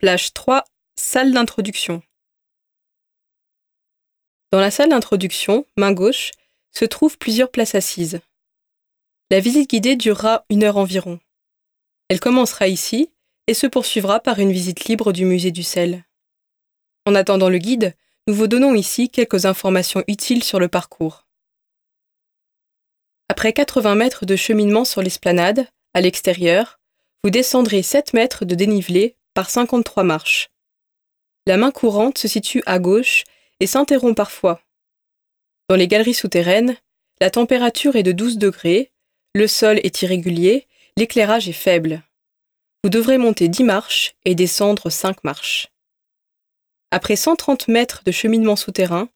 Plage 3, salle d'introduction. Dans la salle d'introduction, main gauche, se trouvent plusieurs places assises. La visite guidée durera une heure environ. Elle commencera ici et se poursuivra par une visite libre du musée du sel. En attendant le guide, nous vous donnons ici quelques informations utiles sur le parcours. Après 80 mètres de cheminement sur l'esplanade, à l'extérieur, vous descendrez 7 mètres de dénivelé par 53 marches. La main courante se situe à gauche et s'interrompt parfois. Dans les galeries souterraines, la température est de 12 degrés, le sol est irrégulier, l'éclairage est faible. Vous devrez monter 10 marches et descendre 5 marches. Après 130 mètres de cheminement souterrain,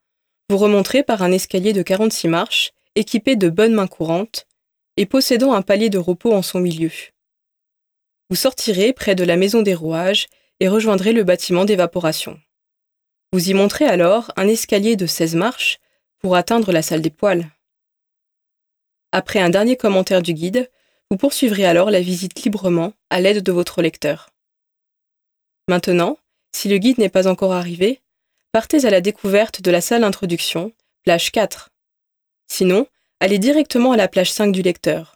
vous remonterez par un escalier de 46 marches, équipé de bonnes mains courantes, et possédant un palier de repos en son milieu. Vous sortirez près de la maison des rouages et rejoindrez le bâtiment d'évaporation. Vous y monterez alors un escalier de 16 marches pour atteindre la salle des poêles. Après un dernier commentaire du guide, vous poursuivrez alors la visite librement à l'aide de votre lecteur. Maintenant, si le guide n'est pas encore arrivé, partez à la découverte de la salle d'introduction, plage 4. Sinon, allez directement à la plage 5 du lecteur.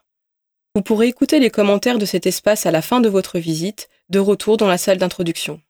Vous pourrez écouter les commentaires de cet espace à la fin de votre visite, de retour dans la salle d'introduction.